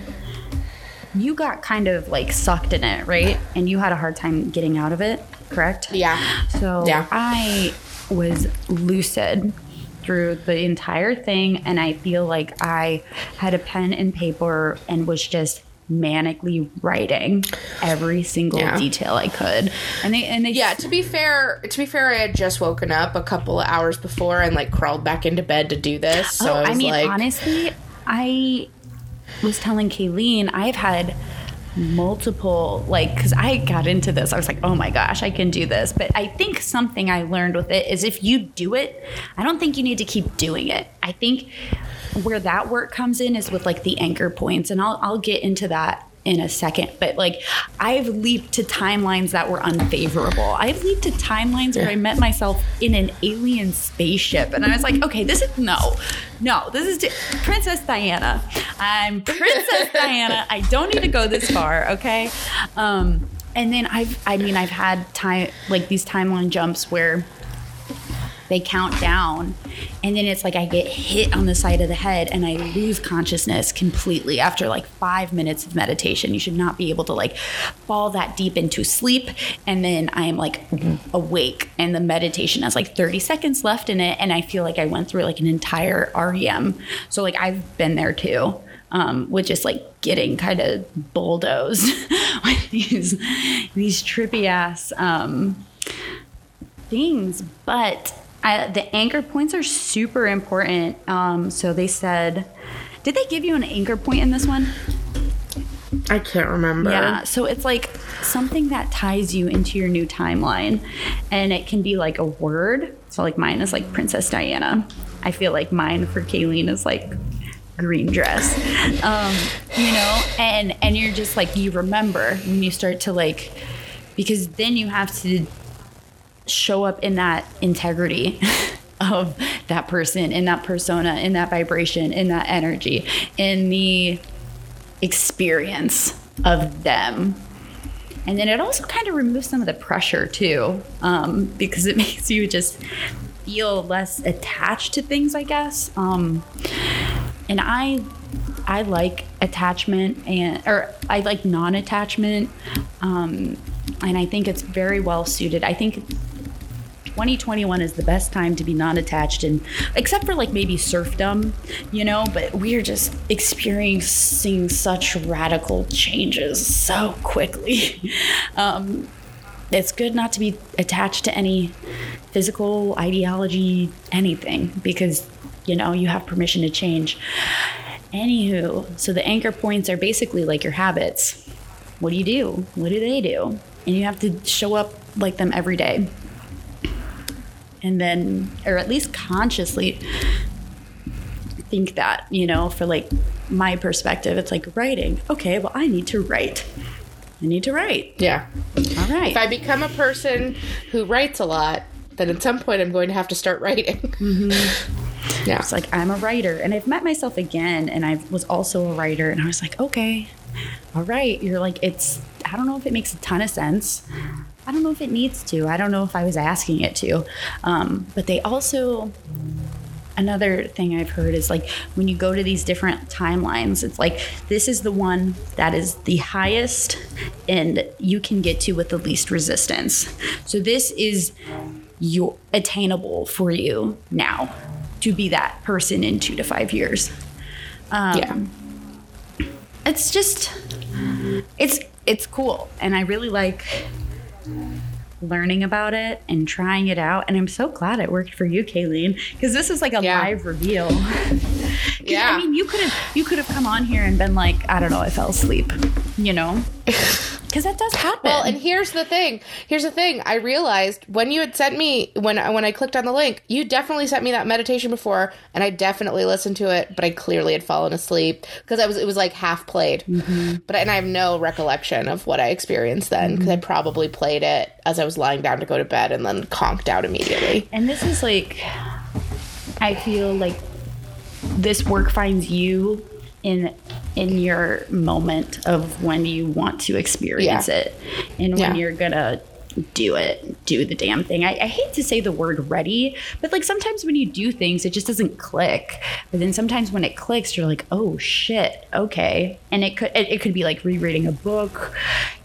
Speaker 2: you got kind of like sucked in it, right? And you had a hard time getting out of it, correct?
Speaker 1: Yeah.
Speaker 2: So
Speaker 1: Yeah.
Speaker 2: I was lucid through the entire thing, and I feel like I had a pen and paper and was just manically writing every single
Speaker 1: Yeah.
Speaker 2: detail I could. And they and they
Speaker 1: Yeah, to be fair, to be fair, I had just woken up a couple of hours before and like crawled back into bed to do this. So
Speaker 2: oh,
Speaker 1: I
Speaker 2: I, mean,
Speaker 1: like,
Speaker 2: honestly, I was telling Kaylene I've had multiple like because i got into this i was like oh my gosh i can do this. But i think something i learned with it is if you do it i don't think you need to keep doing it. I think where that work comes in is with like the anchor points and i'll, I'll get into that in a second but like i've leaped to timelines that were unfavorable. I've leaped to timelines where i met myself in an alien spaceship and i was like okay this is no no this is di- princess diana. I'm princess [laughs] diana. I don't need to go this far okay? Um and then i've i mean i've had time like these timeline jumps where they count down and then it's like i get hit on the side of the head and i lose consciousness completely after like five minutes of meditation. You should not be able to like fall that deep into sleep and then i'm like awake and the meditation has like 30 seconds left in it and i feel like i went through like an entire rem so like i've been there too um, with just like getting kind of bulldozed [laughs] with these these trippy ass um, things. But I, the anchor points are super important. Um, so they said, did they give you an anchor point in this one?
Speaker 1: I can't remember.
Speaker 2: Yeah. So it's like something that ties you into your new timeline. And it can be like a word. So, like, mine is like Princess Diana. I feel like mine for Kaylene is like green dress um, you know and and you're just like you remember when you start to like because then you have to show up in that integrity [laughs] of that person, in that persona, in that vibration, in that energy, in the experience of them. And then it also kind of removes some of the pressure too, um, because it [laughs] makes you just feel less attached to things, I guess. Um, and I, I like attachment and or I like non-attachment, um, and I think it's very well suited. I think 2021 is the best time to be non-attached and except for like maybe serfdom you know but we are just experiencing such radical changes so quickly. [laughs] Um, it's good not to be attached to any physical ideology anything because you know you have permission to change. Anywho so the anchor points are basically like your habits. What do you do? What do they do? And you have to show up like them every day and then or at least consciously think that you know for like my perspective it's like writing. Okay well i need to write. I need to write.
Speaker 1: Yeah.
Speaker 2: all right.
Speaker 1: If I become a person who writes a lot, then at some point I'm going to have to start writing. Mm-hmm. [laughs] Yeah.
Speaker 2: it's like i'm a writer. And i've met myself again and i was also a writer and i was like okay all right. You're like it's i don't know if it makes a ton of sense i don't know if it needs to i don't know if i was asking it to um, but they also another thing I've heard is like when you go to these different timelines, it's like this is the one that is the highest and you can get to with the least resistance. So this is your attainable for you now to be that person in two to five years. Um,
Speaker 1: yeah.
Speaker 2: It's just it's it's cool and I really like learning about it and trying it out and I'm so glad it worked for you Kaylene because this is like a
Speaker 1: Yeah.
Speaker 2: live reveal. [laughs]
Speaker 1: Yeah.
Speaker 2: I mean you could have you could have come on here and been like I don't know I fell asleep, you know? [laughs] Cuz that does happen.
Speaker 1: Well, and here's the thing. Here's the thing. I realized when you had sent me when when I clicked on the link, you definitely sent me that meditation before, and I definitely listened to it, but I clearly had fallen asleep because I was it was like half played. Mm-hmm. But and I have no recollection of what I experienced then because I mm-hmm. probably played it as I was lying down to go to bed and then conked out immediately.
Speaker 2: And this is like, I feel like this work finds you in in your moment of when you want to experience
Speaker 1: Yeah.
Speaker 2: it and when
Speaker 1: Yeah.
Speaker 2: you're gonna do it do the damn thing. I, I hate to say the word ready but like sometimes when you do things it just doesn't click. But then sometimes when it clicks you're like oh shit okay. And it could it, it could be like rereading a book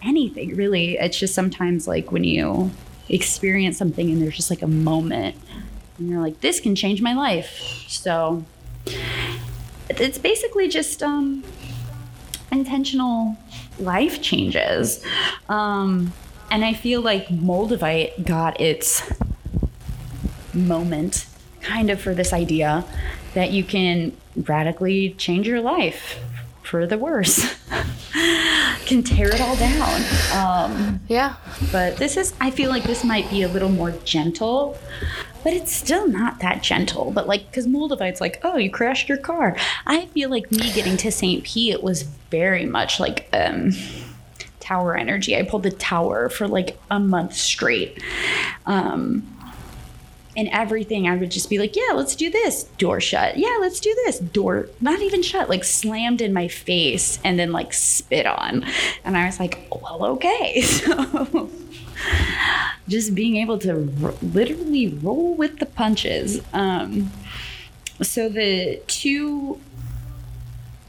Speaker 2: anything really. It's just sometimes like when you experience something and there's just like a moment and you're like this can change my life. So it's basically just um intentional life changes um and i feel like moldavite got its moment kind of for this idea that you can radically change your life for the worse [laughs] can tear it all down. Um,
Speaker 1: Yeah.
Speaker 2: but this is, I feel like this might be a little more gentle, but it's still not that gentle. But like, because Moldavite's like, oh, you crashed your car. I feel like me getting to St. Pete it was very much like um, tower energy. I pulled the tower for like a month straight. Um, and everything I would just be like, yeah, let's do this. Door shut. Yeah, let's do this. Door not even shut, like slammed in my face and then like spit on. And I was like, well, okay. [laughs] So just being able to r- literally roll with the punches. Um, so the two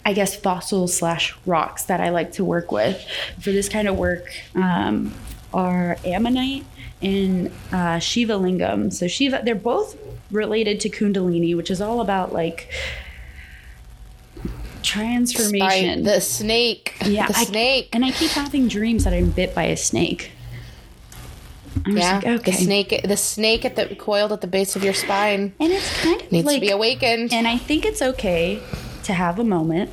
Speaker 2: I guess fossils slash rocks that I like to work with for this kind of work um, are ammonite and uh, Shiva lingam. So Shiva, they're both related to Kundalini, which is all about like transformation.
Speaker 1: The snake.
Speaker 2: yeah,
Speaker 1: The
Speaker 2: I-
Speaker 1: snake.
Speaker 2: and I keep having dreams that I'm bit by a snake. I'm
Speaker 1: yeah.
Speaker 2: like, okay.
Speaker 1: The snake the snake at the coiled at the base of your spine
Speaker 2: and it's kind of
Speaker 1: needs
Speaker 2: like
Speaker 1: to be awakened.
Speaker 2: And I think it's okay to have a moment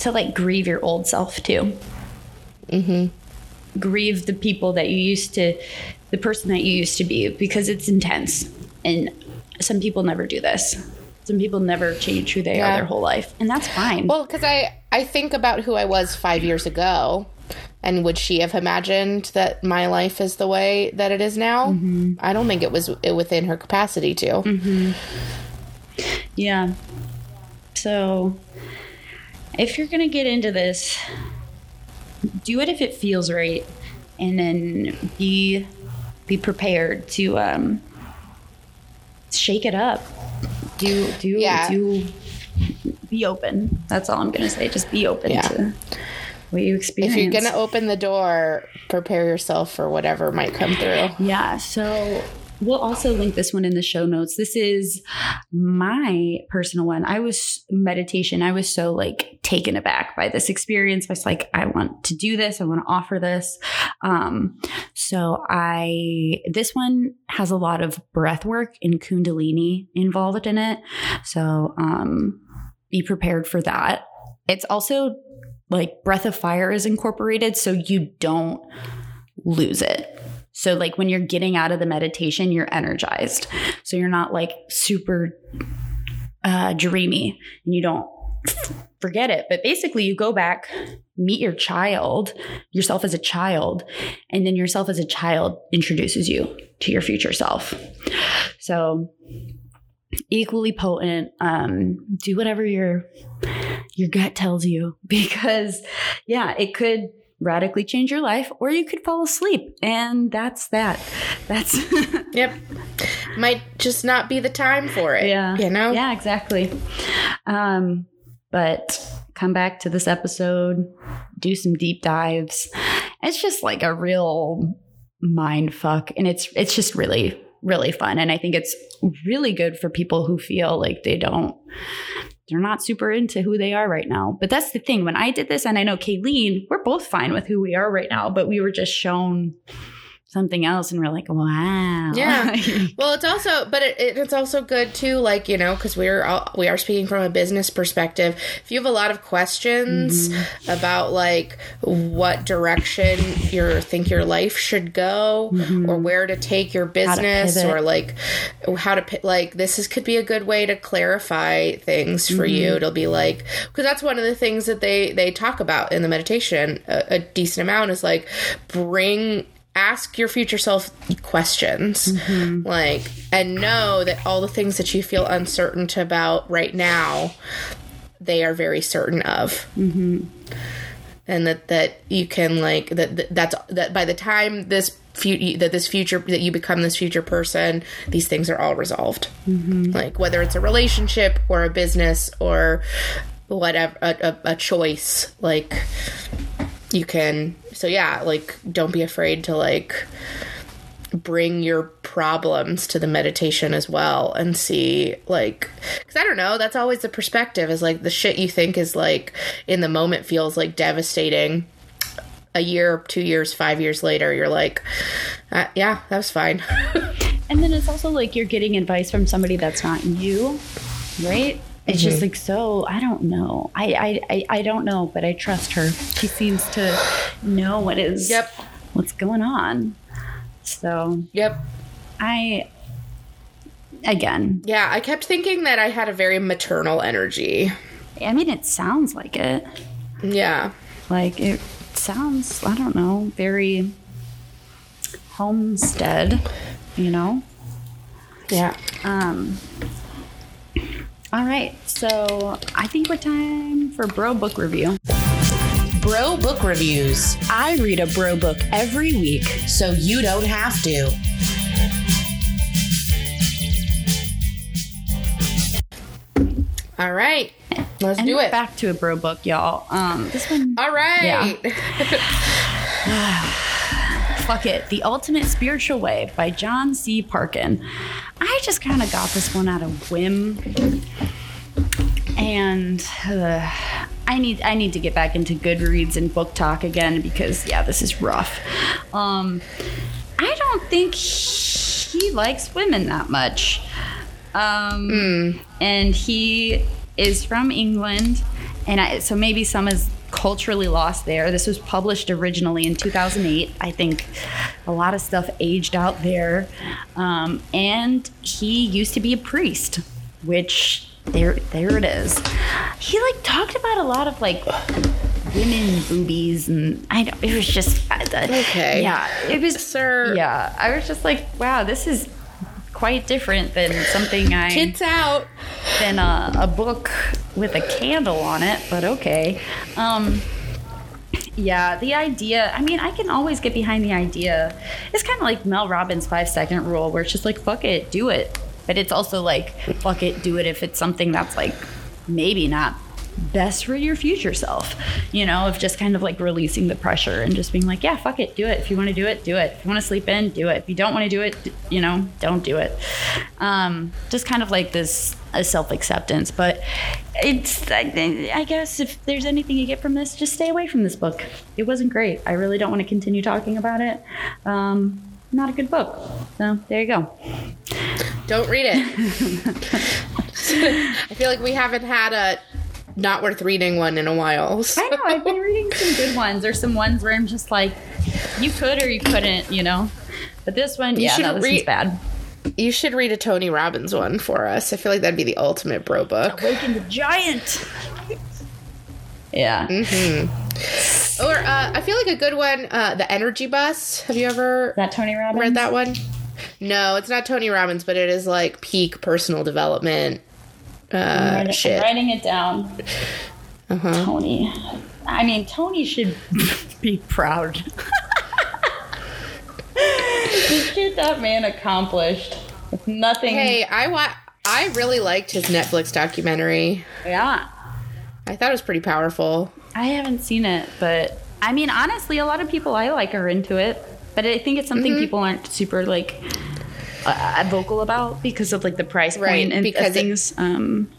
Speaker 2: to like grieve your old self too. Mm-hmm. Grieve the people that you used to, the person that you used to be, because it's intense. And some people never do this. Some people never change who they
Speaker 1: Yeah.
Speaker 2: are their whole life, and that's fine.
Speaker 1: Well, because I I think about who I was five years ago, and would she have imagined that my life is the way that it is now?
Speaker 2: Mm-hmm.
Speaker 1: I don't think it was within her capacity to.
Speaker 2: Yeah. So, if you're going to get into this, do it if it feels right and then be be prepared to um shake it up. Do do
Speaker 1: Yeah.
Speaker 2: do be open. That's all I'm going to say. Just be open
Speaker 1: Yeah.
Speaker 2: to what you experience.
Speaker 1: If you're gonna open the door, prepare yourself for whatever might come through.
Speaker 2: Yeah. So we'll also link this one in the show notes. This is my personal one. I was meditation. I was so like taken aback by this experience. I was like, I want to do this. I want to offer this. Um, so I, this one has a lot of breath work and Kundalini involved in it. So, um, be prepared for that. It's also like breath of fire is incorporated so you don't lose it. So, like when you're getting out of the meditation, you're energized. So, you're not like super uh, dreamy and you don't forget it. But basically, you go back, meet your child, yourself as a child, and then yourself as a child introduces you to your future self. So, equally potent. Um, do whatever your your gut tells you [laughs] because, yeah, it could radically change your life or you could fall asleep and that's that that's [laughs]
Speaker 1: Yep. Might just not be the time for it.
Speaker 2: yeah
Speaker 1: You know?
Speaker 2: yeah exactly um but come back to this episode do some deep dives it's just like a real mind fuck and it's it's just really really fun and i think it's really good for people who feel like they don't they're not super into who they are right now. But that's the thing. When i did this and i know Kaylene we're both fine with who we are right now but we were just shown something else and we're like wow
Speaker 1: Yeah. [laughs] Well, it's also, but it, it, it's also good too, like you know, because we're all, we are speaking from a business perspective. If you have a lot of questions
Speaker 2: Mm-hmm.
Speaker 1: about like what direction you think your life should go, or where to take your business,
Speaker 2: Mm-hmm.
Speaker 1: or like how to like this is could be a good way to clarify things for
Speaker 2: Mm-hmm.
Speaker 1: you. It'll be like because that's one of the things that they they talk about in the meditation a, a decent amount is like bring ask your future self questions mm-hmm. like and know that all the things that you feel uncertain about right now they are very certain of. Mm-hmm. And that that you can like that, that that's that by the time this future that this future that you become this future person these things are all resolved. Mm-hmm. Like whether it's a relationship or a business or whatever a, a, a choice like you can so yeah like don't be afraid to like bring your problems to the meditation as well and see like because i don't know that's always the perspective is like the shit you think is like in the moment feels like devastating a year two years five years later you're like uh, yeah that was fine [laughs]
Speaker 2: And then it's also like you're getting advice from somebody that's not you, right? It's just like so i don't know I, I i i don't know but i trust her she seems to know what is
Speaker 1: Yep.
Speaker 2: what's going on so
Speaker 1: Yep.
Speaker 2: i again
Speaker 1: Yeah, I kept thinking that I had a very maternal energy.
Speaker 2: i mean it sounds like it
Speaker 1: Yeah.
Speaker 2: like it sounds i don't know very homestead you know
Speaker 1: Yeah.
Speaker 2: um all right so i think we're time for bro book review
Speaker 3: Bro Book Reviews,
Speaker 2: i read a bro book every week
Speaker 3: so you don't have to.
Speaker 1: All right. Let's
Speaker 2: and
Speaker 1: do it.
Speaker 2: back to a bro book y'all um this one
Speaker 1: All right. [laughs]
Speaker 2: Fuck it. The Ultimate Spiritual Way by John C. Parkin. I just kind of got this one out of whim. And uh, I need I need to get back into Goodreads and book talk again because yeah, this is rough. Um, I don't think he likes women that much. Um, and he is from England, and I, so maybe some is culturally lost there. This was published originally in 2008. I think a lot of stuff aged out there, um, and he used to be a priest, which there there it is. He like talked about a lot of like women boobies and I don't, it was just
Speaker 1: Okay.
Speaker 2: yeah it was
Speaker 1: Sir.
Speaker 2: yeah I was just like wow this is quite different than something I
Speaker 1: Tits out.
Speaker 2: than a, a book with a candle on it, but okay. Um, yeah, the idea, I mean, I can always get behind the idea. It's kind of like Mel Robbins' five second rule, where it's just like, fuck it, do it. But it's also like, fuck it, do it if it's something that's like maybe not best for your future self, you know, of just kind of like releasing the pressure and just being like, yeah, fuck it, do it. If you want to do it, do it. If you want to sleep in, do it. If you don't want to do it, you know, don't do it. Um, just kind of like this self acceptance. But it's, I, I guess, if there's anything you get from this, just stay away from this book. It wasn't great. I really don't want to continue talking about it. Um, not a good book. So there you go.
Speaker 1: Don't read it. [laughs] I feel like we haven't had a not worth reading one in a while. so- [laughs]
Speaker 2: I know. I've been reading some good ones. or some ones where I'm just like, you could or you couldn't, you know. But this one, yeah,
Speaker 1: should
Speaker 2: no, this
Speaker 1: read-
Speaker 2: bad.
Speaker 1: You should read a Tony Robbins one for us. I feel like that'd be the ultimate bro book.
Speaker 2: Awaken the giant. Yeah.
Speaker 1: Or uh, I feel like a good one, uh, The Energy Bus. Have you ever
Speaker 2: Is that Tony Robbins?
Speaker 1: read that one? No, it's not Tony Robbins, but it is like peak personal development uh,
Speaker 2: writing-
Speaker 1: shit.
Speaker 2: Writing it down.
Speaker 1: Uh-huh.
Speaker 2: Tony. I mean, Tony should [laughs] be proud. the shit that man accomplished nothing.
Speaker 1: Hey, I wa- I really liked his Netflix documentary.
Speaker 2: Yeah.
Speaker 1: I thought it was pretty powerful.
Speaker 2: I haven't seen it, but I mean, honestly, a lot of people I like are into it. But I think it's something
Speaker 1: Mm-hmm.
Speaker 2: people aren't super like uh, vocal about because of like the price point
Speaker 1: Right,
Speaker 2: and
Speaker 1: because
Speaker 2: of
Speaker 1: it-
Speaker 2: things. um,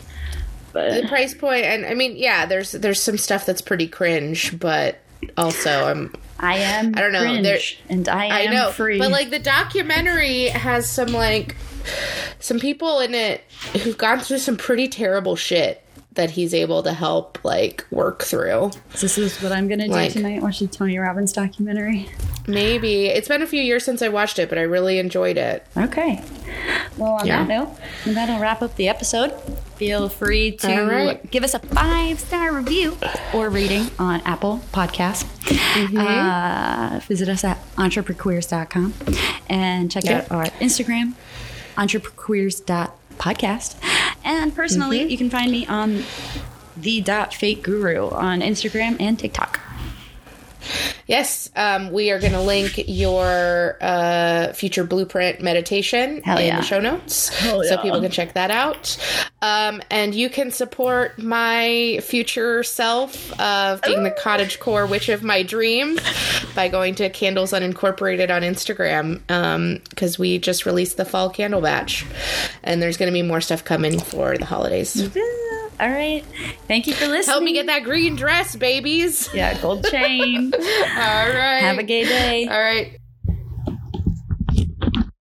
Speaker 1: The price point, and I mean, yeah, there's there's some stuff that's pretty cringe, but also I'm
Speaker 2: I am
Speaker 1: I don't know, there-
Speaker 2: and I
Speaker 1: I
Speaker 2: am
Speaker 1: know,
Speaker 2: free.
Speaker 1: but like the documentary has some like some people in it who've gone through some pretty terrible shit that he's able to help like work through.
Speaker 2: this is what I'm gonna do
Speaker 1: like-
Speaker 2: tonight. Watch the Tony Robbins documentary.
Speaker 1: Maybe it's been a few years since I watched it, but I really enjoyed it.
Speaker 2: Okay. Well, on
Speaker 1: Yeah.
Speaker 2: that note, that'll wrap up the episode. Feel free to
Speaker 1: right.
Speaker 2: give us a five star review or rating on Apple Podcasts.
Speaker 1: Mm-hmm.
Speaker 2: Uh, visit us at entreprequeers.com and check
Speaker 1: Yeah.
Speaker 2: out our Instagram, entreprequeers.podcast. And personally,
Speaker 1: Mm-hmm.
Speaker 2: you can find me on the dot fake guru on Instagram and TikTok.
Speaker 1: Yes, um, we are going to link your uh, future blueprint meditation
Speaker 2: Hell
Speaker 1: in
Speaker 2: yeah.
Speaker 1: the show notes,
Speaker 2: Hell
Speaker 1: so
Speaker 2: yeah.
Speaker 1: people can check that out. Um, and you can support my future self of being the cottage core witch of my dreams by going to Candles Unincorporated on Instagram because we just released the fall candle batch, and there's going to be more stuff coming for the holidays.
Speaker 2: All right. Thank you for listening.
Speaker 1: Help me get that green dress, babies.
Speaker 2: Yeah, gold chain. [laughs]
Speaker 1: All right.
Speaker 2: Have a gay day.
Speaker 1: All right.